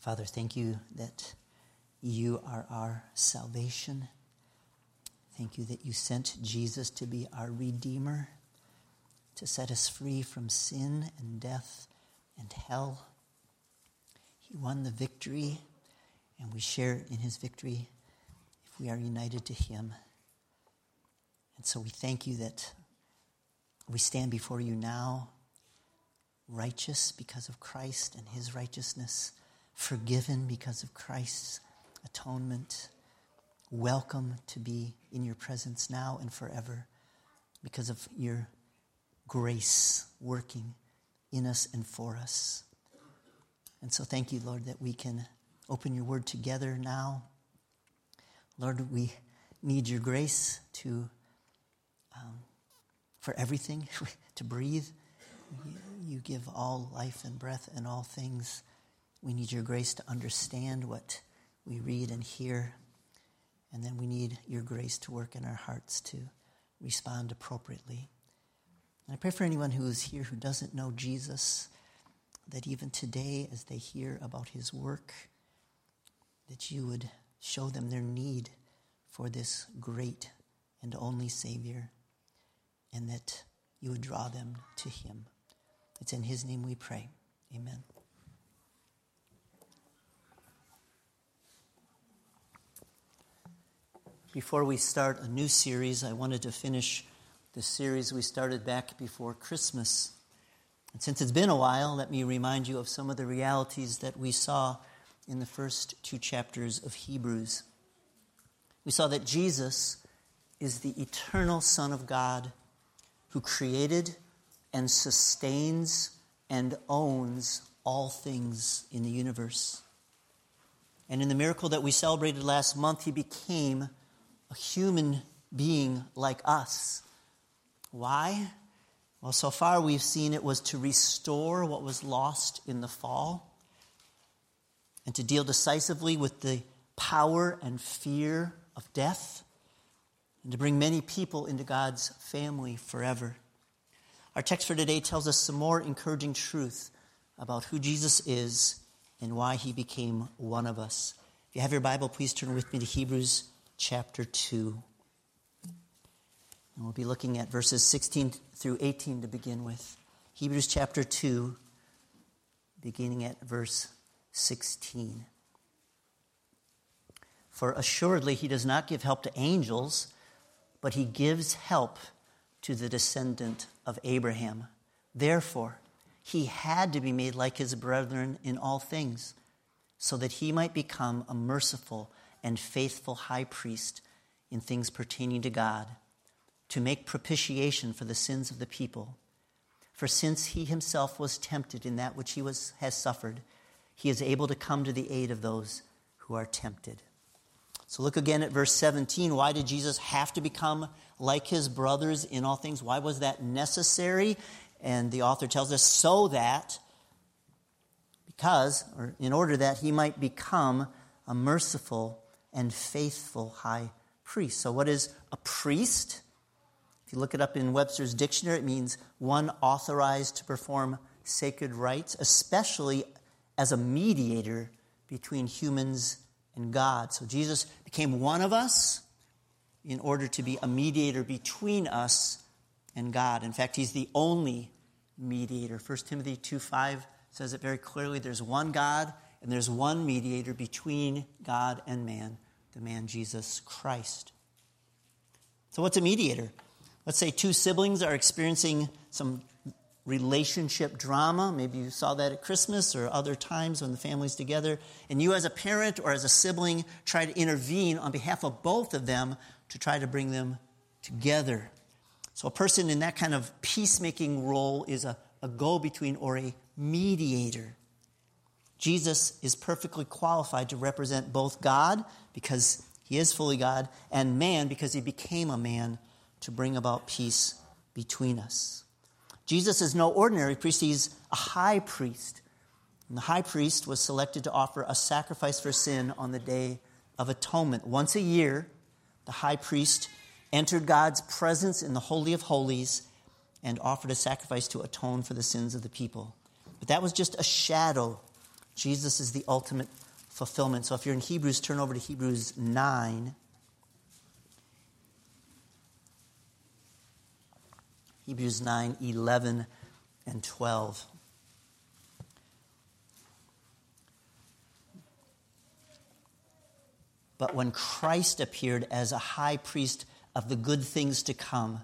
Father, thank you that you are our salvation. Thank you that you sent Jesus to be our Redeemer, to set us free from sin and death and hell. He won the victory, and we share in his victory if we are united to him. And so we thank you that we stand before you now, righteous because of Christ and his righteousness, forgiven because of Christ's atonement, welcome to be in your presence now and forever because of your grace working in us and for us. And so thank you, Lord, that we can open your word together now. Lord, we need your grace to um, for everything, to breathe. You give all life and breath and all things. We need your grace to understand what we read and hear. And then we need your grace to work in our hearts to respond appropriately. And I pray for anyone who is here who doesn't know Jesus, that even today, as they hear about his work, that you would show them their need for this great and only Savior, and that you would draw them to him. It's in his name we pray. Amen. Before we start a new series, I wanted to finish the series we started back before Christmas. And since it's been a while, let me remind you of some of the realities that we saw in the first two chapters of Hebrews. We saw that Jesus is the eternal Son of God who created and sustains and owns all things in the universe. And in the miracle that we celebrated last month, he became a human being like us. Why? Well, so far we've seen it was to restore what was lost in the fall and to deal decisively with the power and fear of death and to bring many people into God's family forever. Our text for today tells us some more encouraging truth about who Jesus is and why he became one of us. If you have your Bible, please turn with me to Hebrews chapter 2. And we'll be looking at verses 16 through 18 to begin with. Hebrews chapter 2, beginning at verse 16. For assuredly he does not give help to angels, but he gives help to the descendant of Abraham. Therefore, he had to be made like his brethren in all things, so that he might become a merciful and faithful high priest in things pertaining to God, to make propitiation for the sins of the people. For since he himself was tempted in that which he was, has suffered, he is able to come to the aid of those who are tempted. So look again at verse 17. Why did Jesus have to become like his brothers in all things? Why was that necessary? And the author tells us so that, because, or in order that he might become a merciful and faithful high priest. So, what is a priest? If you look it up in Webster's dictionary, it means one authorized to perform sacred rites, especially as a mediator between humans and God. So, Jesus became one of us in order to be a mediator between us and God. In fact, he's the only mediator. 1 Timothy 2 5 says it very clearly there's one God and there's one mediator between God and man, the man Jesus Christ. So, what's a mediator? Let's say two siblings are experiencing some relationship drama. Maybe you saw that at Christmas or other times when the family's together. And you, as a parent or as a sibling, try to intervene on behalf of both of them to try to bring them together. So, a person in that kind of peacemaking role is a, a go between or a mediator. Jesus is perfectly qualified to represent both God, because he is fully God, and man, because he became a man to bring about peace between us. Jesus is no ordinary priest, he's a high priest. And the high priest was selected to offer a sacrifice for sin on the day of atonement. Once a year, the high priest entered God's presence in the Holy of Holies and offered a sacrifice to atone for the sins of the people. But that was just a shadow Jesus is the ultimate fulfillment. So if you're in Hebrews, turn over to Hebrews 9. Hebrews 9, 11, and 12. But when Christ appeared as a high priest of the good things to come,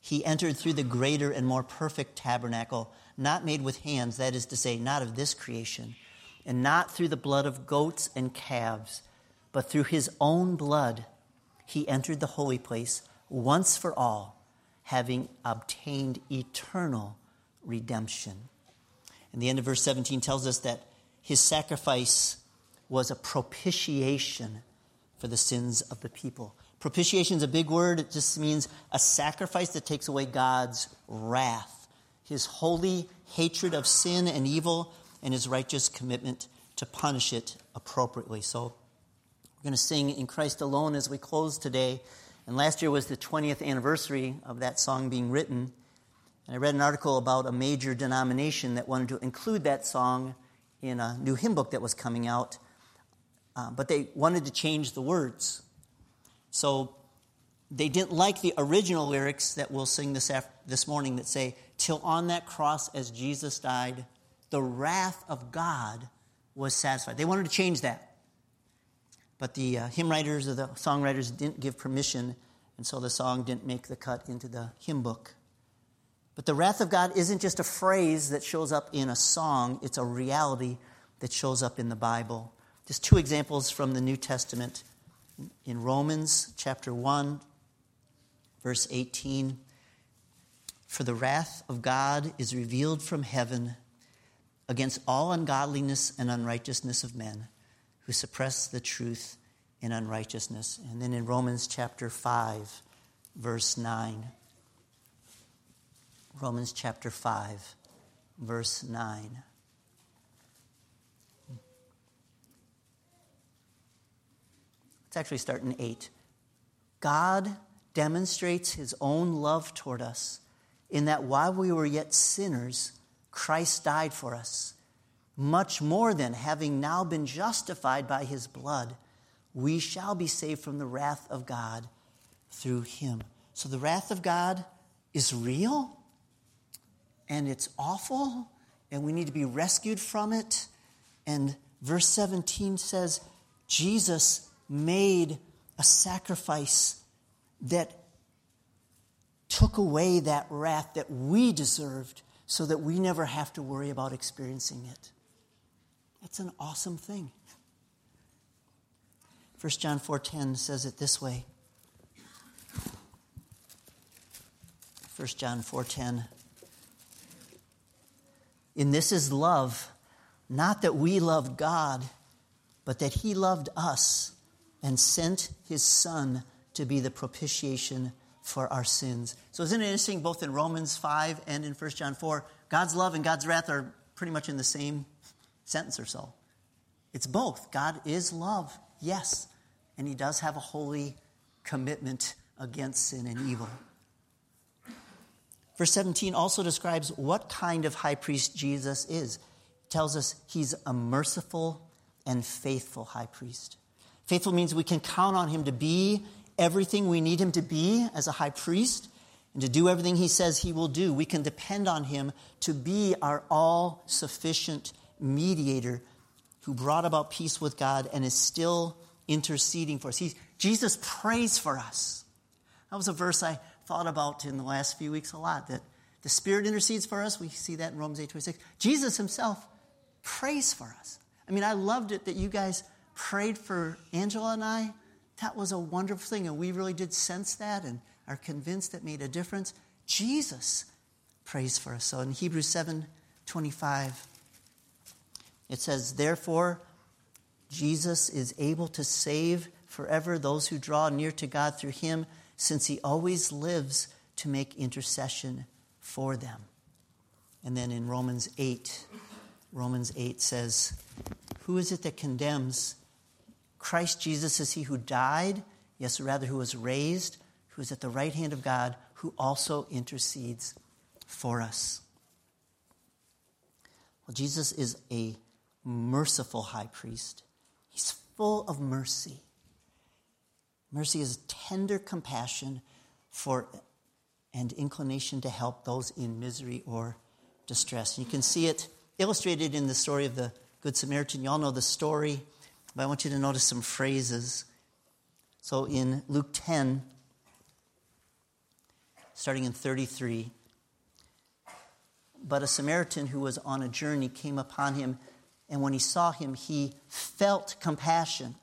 he entered through the greater and more perfect tabernacle, not made with hands, that is to say, not of this creation, and not through the blood of goats and calves, but through his own blood, he entered the holy place once for all, having obtained eternal redemption. And the end of verse 17 tells us that his sacrifice was a propitiation for the sins of the people. Propitiation is a big word. It just means a sacrifice that takes away God's wrath, his holy hatred of sin and evil, and his righteous commitment to punish it appropriately. So we're going to sing In Christ Alone as we close today. And last year was the 20th anniversary of that song being written. And I read an article about a major denomination that wanted to include that song in a new hymn book that was coming out. Uh, but they wanted to change the words. So they didn't like the original lyrics that we'll sing this, after, this morning that say, Till on that cross as Jesus died, the wrath of God was satisfied. They wanted to change that. But the uh, hymn writers or the songwriters didn't give permission, and so the song didn't make the cut into the hymn book. But the wrath of God isn't just a phrase that shows up in a song, it's a reality that shows up in the Bible. Just two examples from the New Testament. In Romans chapter 1, verse 18 For the wrath of God is revealed from heaven against all ungodliness and unrighteousness of men who suppress the truth in unrighteousness. And then in Romans chapter 5, verse 9. Romans chapter 5, verse 9. Let's actually start in 8. God demonstrates his own love toward us in that while we were yet sinners, Christ died for us. Much more than having now been justified by his blood, we shall be saved from the wrath of God through him. So the wrath of God is real and it's awful and we need to be rescued from it. And verse 17 says, Jesus made a sacrifice that took away that wrath that we deserved so that we never have to worry about experiencing it. That's an awesome thing. 1 John 4:10 says it this way. 1 John 4:10 In this is love, not that we loved God, but that he loved us and sent his son to be the propitiation for our sins. So isn't it interesting both in Romans 5 and in 1 John 4, God's love and God's wrath are pretty much in the same sentence or so. It's both. God is love, yes, and he does have a holy commitment against sin and evil. Verse 17 also describes what kind of high priest Jesus is. It tells us he's a merciful and faithful high priest. Faithful means we can count on him to be everything we need him to be as a high priest and to do everything he says he will do. We can depend on him to be our all sufficient mediator who brought about peace with God and is still interceding for us. Jesus prays for us. That was a verse I thought about in the last few weeks a lot that the Spirit intercedes for us. We see that in Romans 8 26. Jesus himself prays for us. I mean, I loved it that you guys prayed for Angela and I, that was a wonderful thing. And we really did sense that and are convinced it made a difference. Jesus prays for us. So in Hebrews 7 25, it says, Therefore, Jesus is able to save forever those who draw near to God through him, since he always lives to make intercession for them. And then in Romans 8, Romans 8 says, Who is it that condemns? Christ Jesus is he who died, yes, rather, who was raised, who is at the right hand of God, who also intercedes for us. Well, Jesus is a merciful high priest. He's full of mercy. Mercy is tender compassion for and inclination to help those in misery or distress. You can see it illustrated in the story of the Good Samaritan. You all know the story, but I want you to notice some phrases. So in Luke 10, starting in 33, but a Samaritan who was on a journey came upon him, and when he saw him, he felt compassion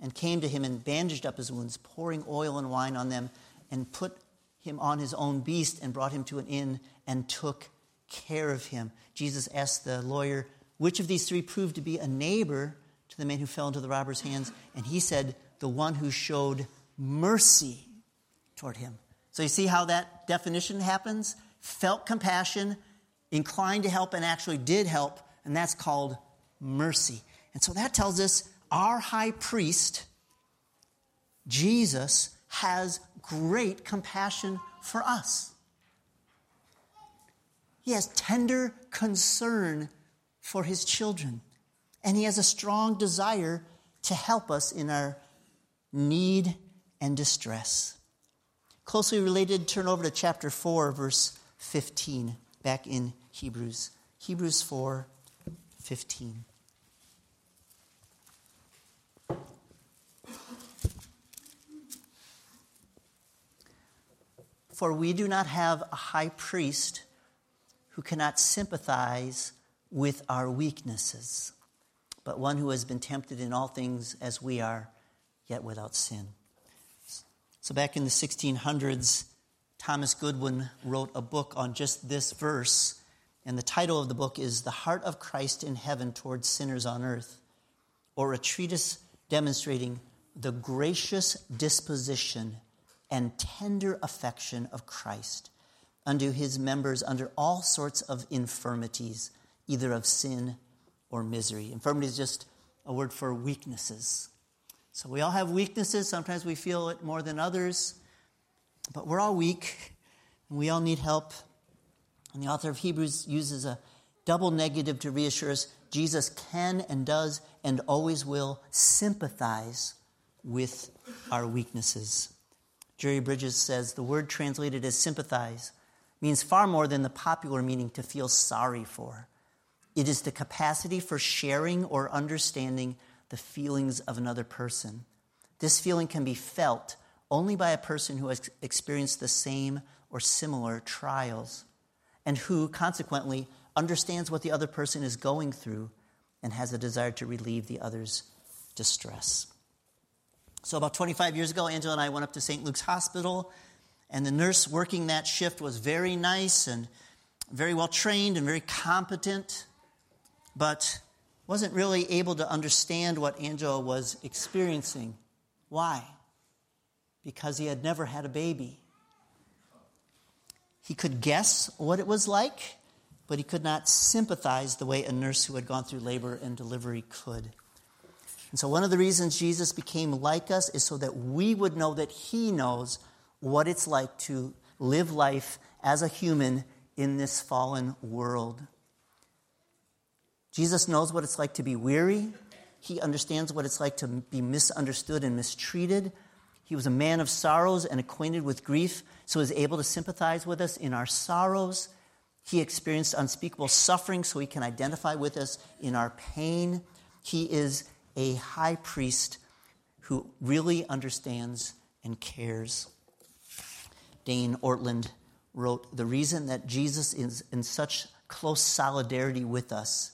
and came to him and bandaged up his wounds, pouring oil and wine on them, and put him on his own beast and brought him to an inn and took care of him. Jesus asked the lawyer, Which of these three proved to be a neighbor the man who fell into the robber's hands? And he said, The one who showed mercy toward him. So you see how that definition happens? Felt compassion, inclined to help, and actually did help, and that's called mercy. And so that tells us our high priest, Jesus, has great compassion for us. He has tender concern for his children, and he has a strong desire to help us in our need and distress. Closely related, turn over to chapter 4, verse 15, back in Hebrews. Hebrews 4 15. For we do not have a high priest who cannot sympathize with our weaknesses, but one who has been tempted in all things as we are, yet without sin. So, back in the 1600s, Thomas Goodwin wrote a book on just this verse, and the title of the book is The Heart of Christ in Heaven Towards Sinners on Earth, or a treatise demonstrating the gracious disposition and tender affection of Christ unto his members under all sorts of infirmities, either of sin or misery. Infirmity is just a word for weaknesses. So we all have weaknesses. Sometimes we feel it more than others, but we're all weak and we all need help. And the author of Hebrews uses a double negative to reassure us Jesus can and does and always will sympathize with our weaknesses. Jerry Bridges says the word translated as sympathize means far more than the popular meaning to feel sorry for. It is the capacity for sharing or understanding the feelings of another person. This feeling can be felt only by a person who has experienced the same or similar trials and who, consequently, understands what the other person is going through and has a desire to relieve the other's distress. So, about 25 years ago, Angela and I went up to St. Luke's Hospital, and the nurse working that shift was very nice and very well trained and very competent, but wasn't really able to understand what Angela was experiencing. Why? Because he had never had a baby. He could guess what it was like, but he could not sympathize the way a nurse who had gone through labor and delivery could. And so, one of the reasons Jesus became like us is so that we would know that He knows what it's like to live life as a human in this fallen world. Jesus knows what it's like to be weary. He understands what it's like to be misunderstood and mistreated. He was a man of sorrows and acquainted with grief, so is able to sympathize with us in our sorrows. He experienced unspeakable suffering, so he can identify with us in our pain. He is a high priest who really understands and cares. Dane Ortlund wrote The reason that Jesus is in such close solidarity with us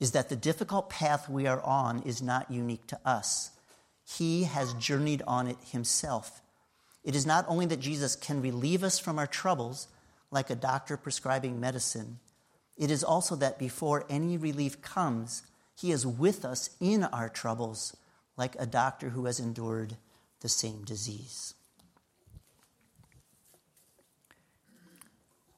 is that the difficult path we are on is not unique to us. He has journeyed on it himself. It is not only that Jesus can relieve us from our troubles, like a doctor prescribing medicine, it is also that before any relief comes, he is with us in our troubles, like a doctor who has endured the same disease.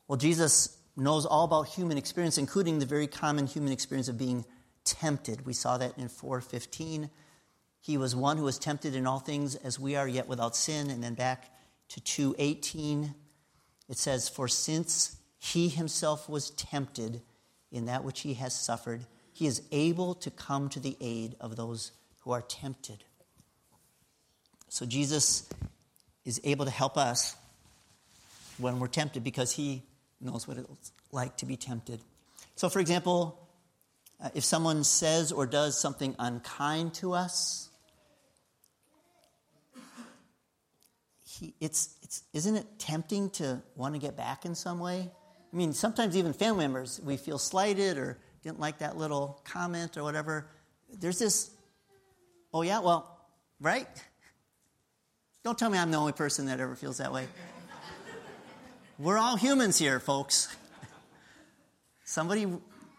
Well, Jesus knows all about human experience, including the very common human experience of being tempted. We saw that in 415. He was one who was tempted in all things as we are, yet without sin. And then back to 218, it says, For since he himself was tempted in that which he has suffered, he is able to come to the aid of those who are tempted. So Jesus is able to help us when we're tempted because he knows what it's like to be tempted. So, for example, uh, if someone says or does something unkind to us, he, it's, it's, isn't it tempting to want to get back in some way? I mean, sometimes even family members, we feel slighted or didn't like that little comment or whatever. There's this, oh, yeah, well, right? Don't tell me I'm the only person that ever feels that way. We're all humans here, folks. Somebody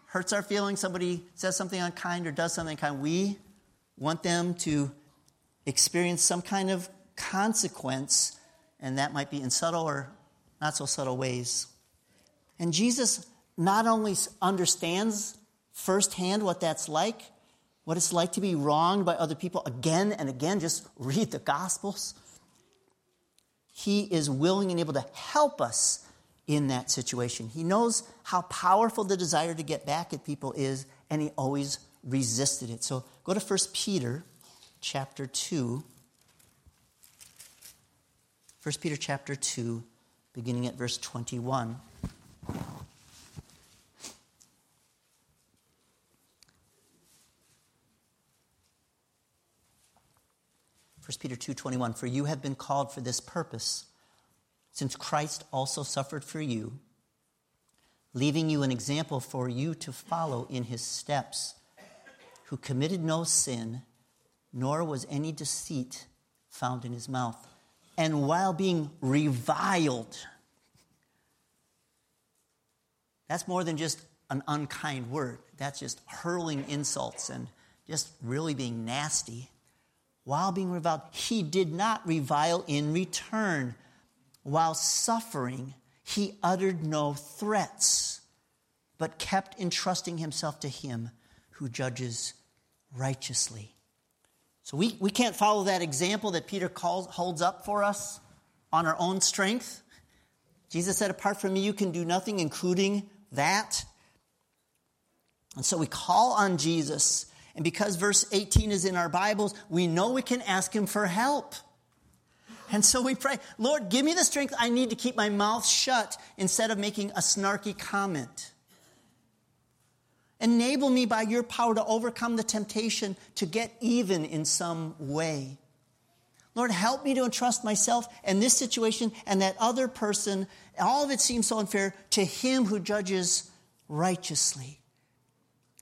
hurts our feelings, somebody says something unkind or does something unkind. We want them to experience some kind of consequence, and that might be in subtle or not so subtle ways. And Jesus not only understands firsthand what that's like, what it's like to be wronged by other people again and again, just read the Gospels. He is willing and able to help us in that situation. He knows how powerful the desire to get back at people is, and he always resisted it. So go to 1 Peter chapter 2. 1 Peter chapter 2, beginning at verse 21. 1 Peter 2:21 For you have been called for this purpose since Christ also suffered for you leaving you an example for you to follow in his steps who committed no sin nor was any deceit found in his mouth. And while being reviled that's more than just an unkind word. That's just hurling insults and just really being nasty while being reviled, he did not revile in return. While suffering, he uttered no threats, but kept entrusting himself to him who judges righteously. So we, we can't follow that example that Peter calls, holds up for us on our own strength. Jesus said, Apart from me, you can do nothing, including that. And so we call on Jesus and because verse 18 is in our Bibles, we know we can ask Him for help. And so we pray, Lord, give me the strength I need to keep my mouth shut instead of making a snarky comment. Enable me by your power to overcome the temptation to get even in some way. Lord, help me to entrust myself and this situation and that other person, all of it seems so unfair, to Him who judges righteously.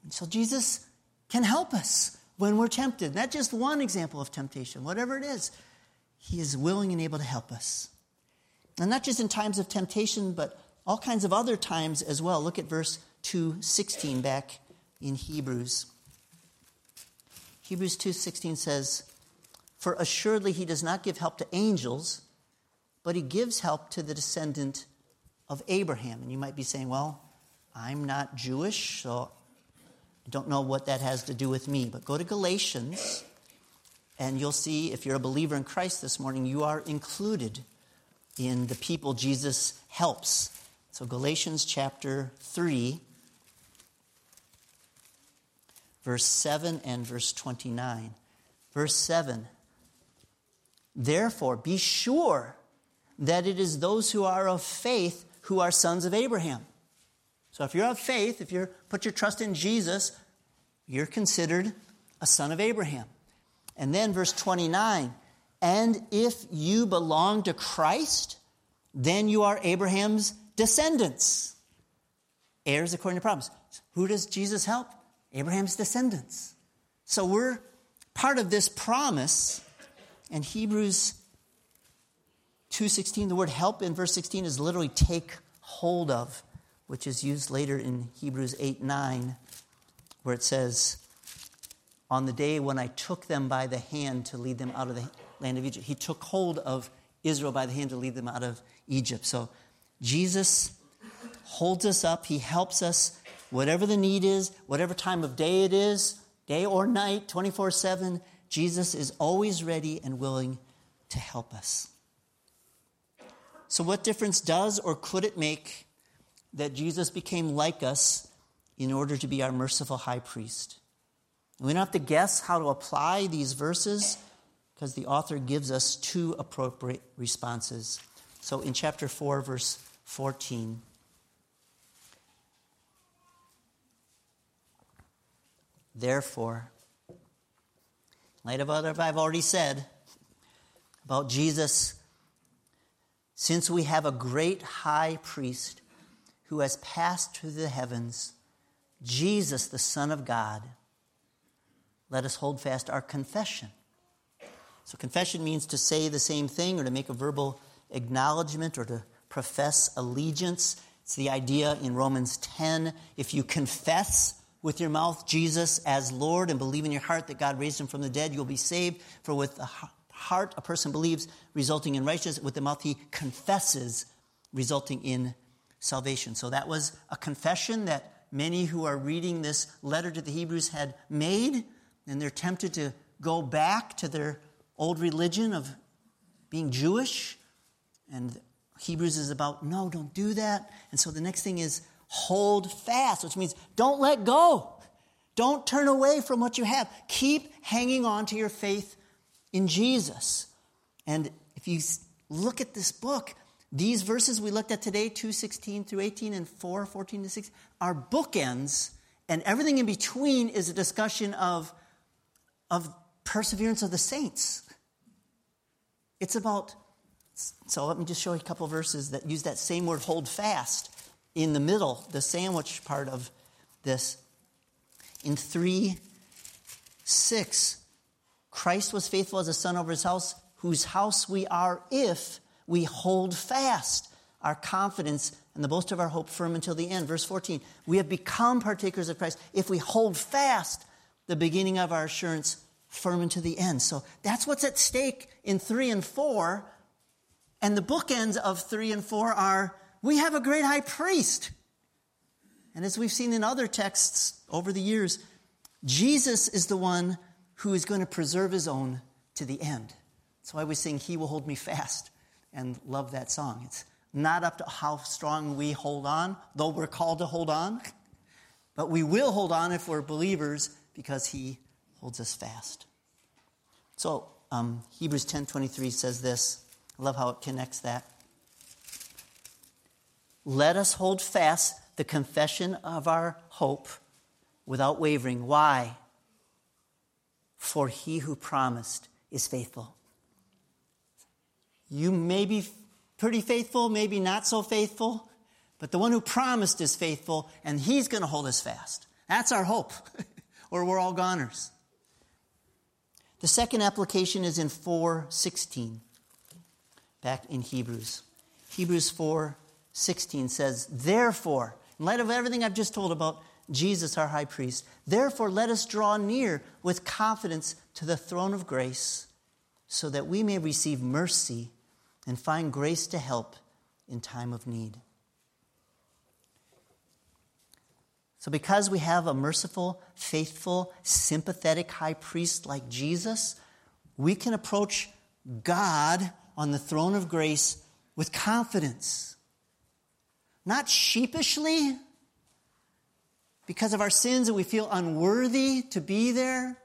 And so Jesus can help us when we're tempted. Not just one example of temptation, whatever it is, He is willing and able to help us. And not just in times of temptation, but all kinds of other times as well. Look at verse 2:16 back in Hebrews. Hebrews 2:16 says, "For assuredly he does not give help to angels, but he gives help to the descendant of Abraham." And you might be saying, "Well, I'm not Jewish, so I don't know what that has to do with me, but go to Galatians and you'll see if you're a believer in Christ this morning, you are included in the people Jesus helps. So, Galatians chapter 3, verse 7 and verse 29. Verse 7 Therefore, be sure that it is those who are of faith who are sons of Abraham. So if you're of faith, if you put your trust in Jesus, you're considered a son of Abraham. And then verse 29 and if you belong to Christ, then you are Abraham's descendants, heirs according to promise. Who does Jesus help? Abraham's descendants. So we're part of this promise. And Hebrews 2:16 the word help in verse 16 is literally take hold of which is used later in Hebrews 8 9, where it says, On the day when I took them by the hand to lead them out of the land of Egypt, he took hold of Israel by the hand to lead them out of Egypt. So Jesus holds us up, he helps us, whatever the need is, whatever time of day it is, day or night, 24 7, Jesus is always ready and willing to help us. So, what difference does or could it make that Jesus became like us in order to be our merciful high priest. And we don't have to guess how to apply these verses because the author gives us two appropriate responses. So in chapter 4, verse 14, Therefore, in light of what I've already said about Jesus, since we have a great high priest who has passed through the heavens, Jesus, the Son of God, let us hold fast our confession. So, confession means to say the same thing or to make a verbal acknowledgement or to profess allegiance. It's the idea in Romans 10 if you confess with your mouth Jesus as Lord and believe in your heart that God raised him from the dead, you'll be saved. For with the heart a person believes, resulting in righteousness. With the mouth he confesses, resulting in salvation. So that was a confession that many who are reading this letter to the Hebrews had made, and they're tempted to go back to their old religion of being Jewish. And Hebrews is about, no, don't do that. And so the next thing is hold fast, which means don't let go. Don't turn away from what you have. Keep hanging on to your faith in Jesus. And if you look at this book, these verses we looked at today, 216 through 18 and 4, 14 to 6, are bookends, and everything in between is a discussion of, of perseverance of the saints. It's about, so let me just show you a couple verses that use that same word, hold fast, in the middle, the sandwich part of this. In 3 6, Christ was faithful as a son over his house, whose house we are if we hold fast our confidence and the boast of our hope firm until the end. Verse 14, we have become partakers of Christ if we hold fast the beginning of our assurance firm until the end. So that's what's at stake in 3 and 4. And the bookends of 3 and 4 are we have a great high priest. And as we've seen in other texts over the years, Jesus is the one who is going to preserve his own to the end. That's why we sing, He will hold me fast and love that song. It's not up to how strong we hold on, though we're called to hold on, but we will hold on if we're believers because He holds us fast. So um, Hebrews 10:23 says this. I love how it connects that. Let us hold fast the confession of our hope without wavering. Why? For he who promised is faithful. You may be pretty faithful, maybe not so faithful, but the one who promised is faithful, and he's going to hold us fast. That's our hope, or we're all goners. The second application is in 4:16, back in Hebrews. Hebrews 4:16 says, "Therefore, in light of everything I've just told about Jesus, our high priest, therefore let us draw near with confidence to the throne of grace, so that we may receive mercy and find grace to help in time of need. So, because we have a merciful, faithful, sympathetic high priest like Jesus, we can approach God on the throne of grace with confidence. Not sheepishly, because of our sins and we feel unworthy to be there,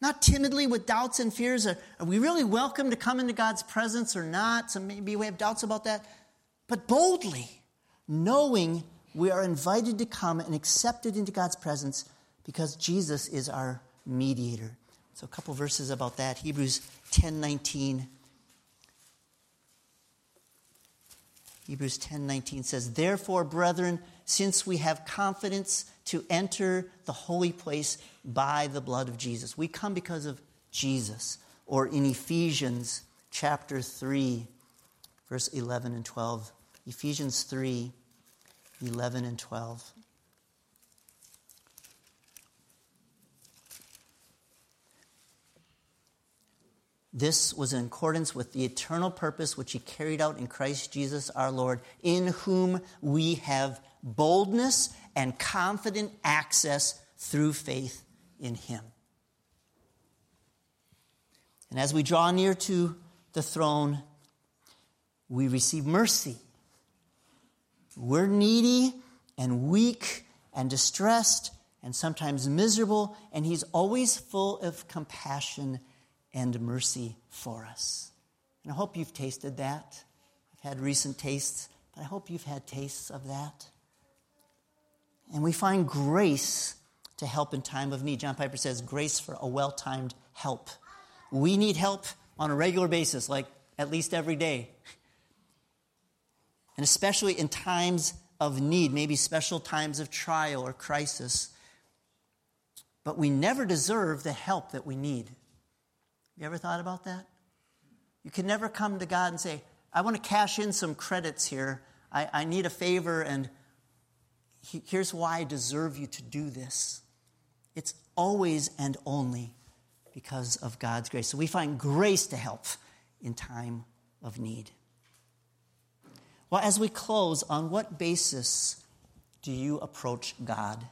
not timidly with doubts and fears. Are, are, we really welcome to come into God's presence or not? So maybe we have doubts about that. But boldly, knowing we are invited to come and accepted into God's presence because Jesus is our mediator. So a couple verses about that. Hebrews 10:19. Hebrews 10:19 says, "Therefore, brethren, since we have confidence to enter the holy place by the blood of Jesus. We come because of Jesus. Or in Ephesians chapter 3, verse 11 and 12. Ephesians 3, 11 and 12. This was in accordance with the eternal purpose which he carried out in Christ Jesus our Lord, in whom we have boldness and confident access through faith in Him. And as we draw near to the throne, we receive mercy. We're needy and weak and distressed and sometimes miserable, and He's always full of compassion and mercy for us. And I hope you've tasted that. I've had recent tastes, but I hope you've had tastes of that. And we find grace to help in time of need. John Piper says, grace for a well timed help. We need help on a regular basis, like at least every day. And especially in times of need, maybe special times of trial or crisis. But we never deserve the help that we need. You ever thought about that? You can never come to God and say, I want to cash in some credits here. I, I need a favor, and here's why I deserve you to do this. It's always and only because of God's grace. So we find grace to help in time of need. Well, as we close, on what basis do you approach God?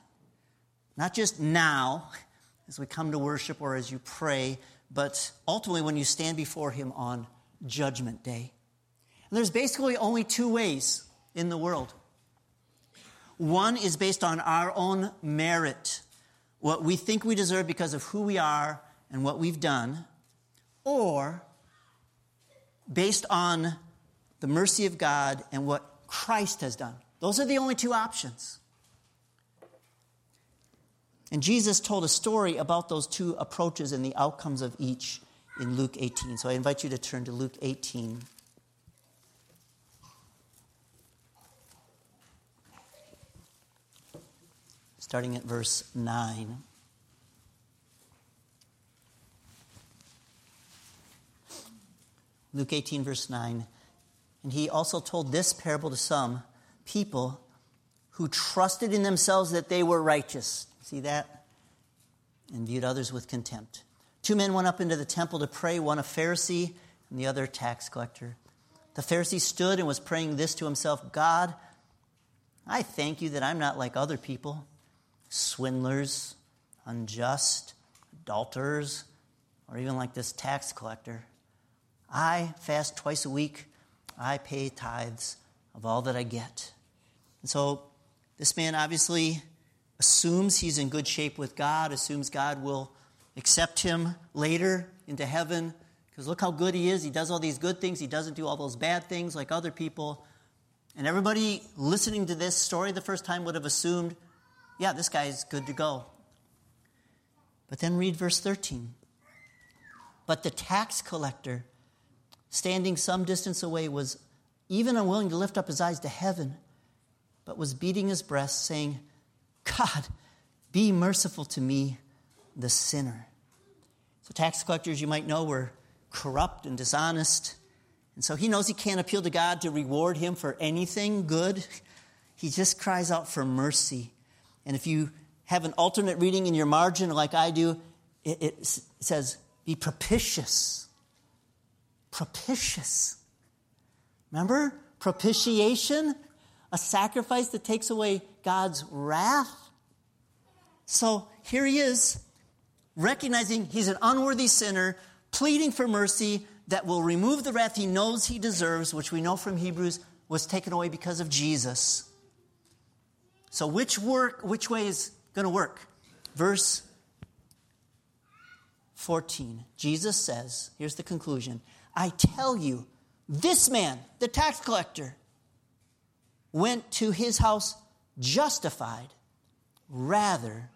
Not just now, as we come to worship or as you pray, but ultimately when you stand before Him on Judgment Day. And there's basically only two ways in the world. One is based on our own merit, what we think we deserve because of who we are and what we've done, or based on the mercy of God and what Christ has done. Those are the only two options. And Jesus told a story about those two approaches and the outcomes of each in Luke 18. So I invite you to turn to Luke 18. Starting at verse 9. Luke 18, verse 9. And he also told this parable to some people who trusted in themselves that they were righteous. See that? And viewed others with contempt. Two men went up into the temple to pray, one a Pharisee and the other a tax collector. The Pharisee stood and was praying this to himself God, I thank you that I'm not like other people, swindlers, unjust, adulterers, or even like this tax collector. I fast twice a week. I pay tithes of all that I get. And so this man obviously assumes he's in good shape with God, assumes God will accept him later into heaven. Because look how good he is. He does all these good things, he doesn't do all those bad things like other people. And everybody listening to this story the first time would have assumed, yeah, this guy's good to go. But then read verse 13. But the tax collector standing some distance away, was even unwilling to lift up his eyes to heaven, but was beating his breast, saying, God, be merciful to me, the sinner. So, tax collectors, you might know, were corrupt and dishonest. And so he knows he can't appeal to God to reward him for anything good. He just cries out for mercy. And if you have an alternate reading in your margin like I do, it, it says, be propitious propitious. Remember? Propitiation, a sacrifice that takes away God's wrath. So here he is, recognizing he's an unworthy sinner, pleading for mercy that will remove the wrath he knows he deserves, which we know from Hebrews was taken away because of Jesus. So which work which way is going to work? Verse 14. Jesus says, here's the conclusion. I tell you, this man, the tax collector, went to his house justified rather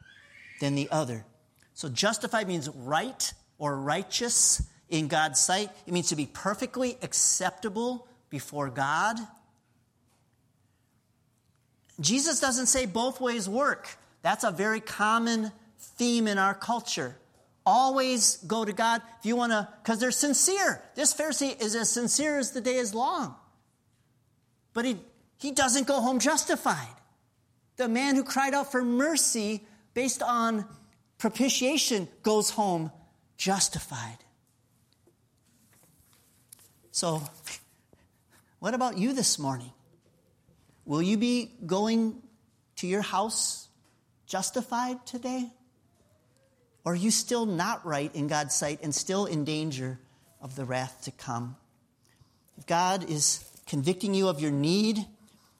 than the other. So, justified means right or righteous in God's sight, it means to be perfectly acceptable before God. Jesus doesn't say both ways work. That's a very common theme in our culture always go to God if you want to, because they're sincere. This Pharisee is as sincere as the day is long. But he, he doesn't go home justified. The man who cried out for mercy based on propitiation goes home justified. So, what about you this morning? Will you be going to your house justified today? Or are you still not right in God's sight and still in danger of the wrath to come? If God is convicting you of your need,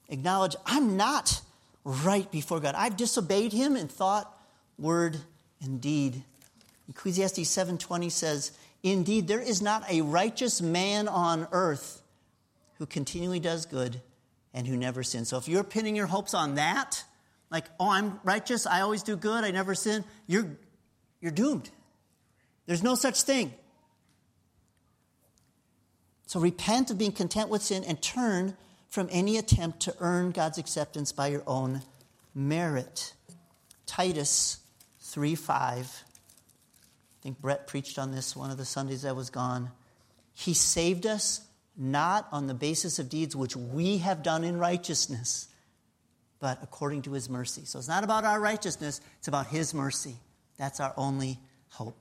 acknowledge, I'm not right before God. I've disobeyed him in thought, word, and deed. Ecclesiastes 7:20 says, "Indeed, there is not a righteous man on earth who continually does good and who never sins." So if you're pinning your hopes on that, like, "Oh, I'm righteous, I always do good, I never sin," you're you're doomed. There's no such thing. So repent of being content with sin and turn from any attempt to earn God's acceptance by your own merit. Titus 3 5. I think Brett preached on this one of the Sundays I was gone. He saved us not on the basis of deeds which we have done in righteousness, but according to his mercy. So it's not about our righteousness, it's about his mercy. That's our only hope.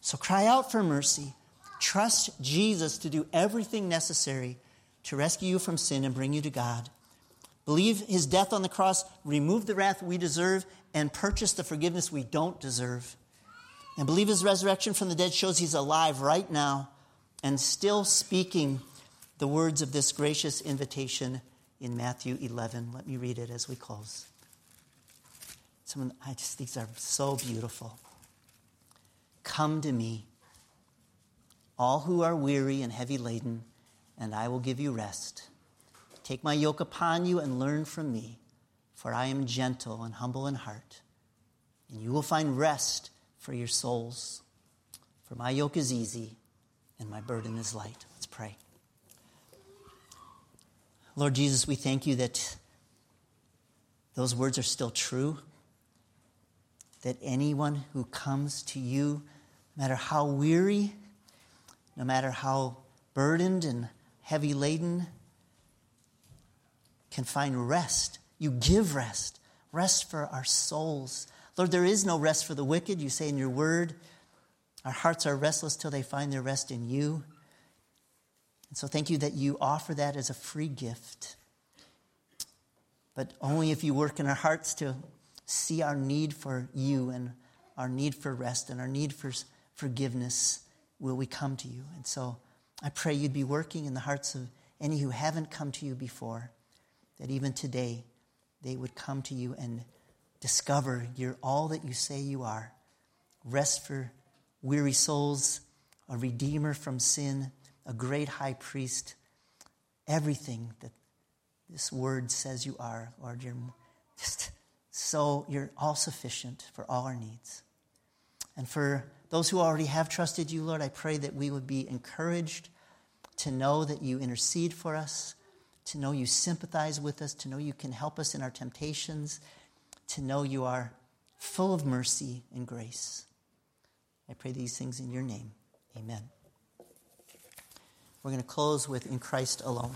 So cry out for mercy. Trust Jesus to do everything necessary to rescue you from sin and bring you to God. Believe his death on the cross removed the wrath we deserve and purchased the forgiveness we don't deserve. And believe his resurrection from the dead shows he's alive right now and still speaking the words of this gracious invitation in Matthew 11. Let me read it as we close. I just these are so beautiful. Come to me, all who are weary and heavy laden, and I will give you rest. Take my yoke upon you and learn from me, for I am gentle and humble in heart, and you will find rest for your souls. For my yoke is easy and my burden is light. Let's pray. Lord Jesus, we thank you that those words are still true. That anyone who comes to you, no matter how weary, no matter how burdened and heavy laden, can find rest. You give rest, rest for our souls. Lord, there is no rest for the wicked. You say in your word, our hearts are restless till they find their rest in you. And so thank you that you offer that as a free gift. But only if you work in our hearts to see our need for you and our need for rest and our need for forgiveness will we come to you. And so I pray you'd be working in the hearts of any who haven't come to you before, that even today they would come to you and discover you're all that you say you are rest for weary souls, a redeemer from sin, a great high priest, everything that this word says you are, Lord. You're just so, you're all sufficient for all our needs. And for those who already have trusted you, Lord, I pray that we would be encouraged to know that you intercede for us, to know you sympathize with us, to know you can help us in our temptations, to know you are full of mercy and grace. I pray these things in your name. Amen. We're going to close with In Christ Alone.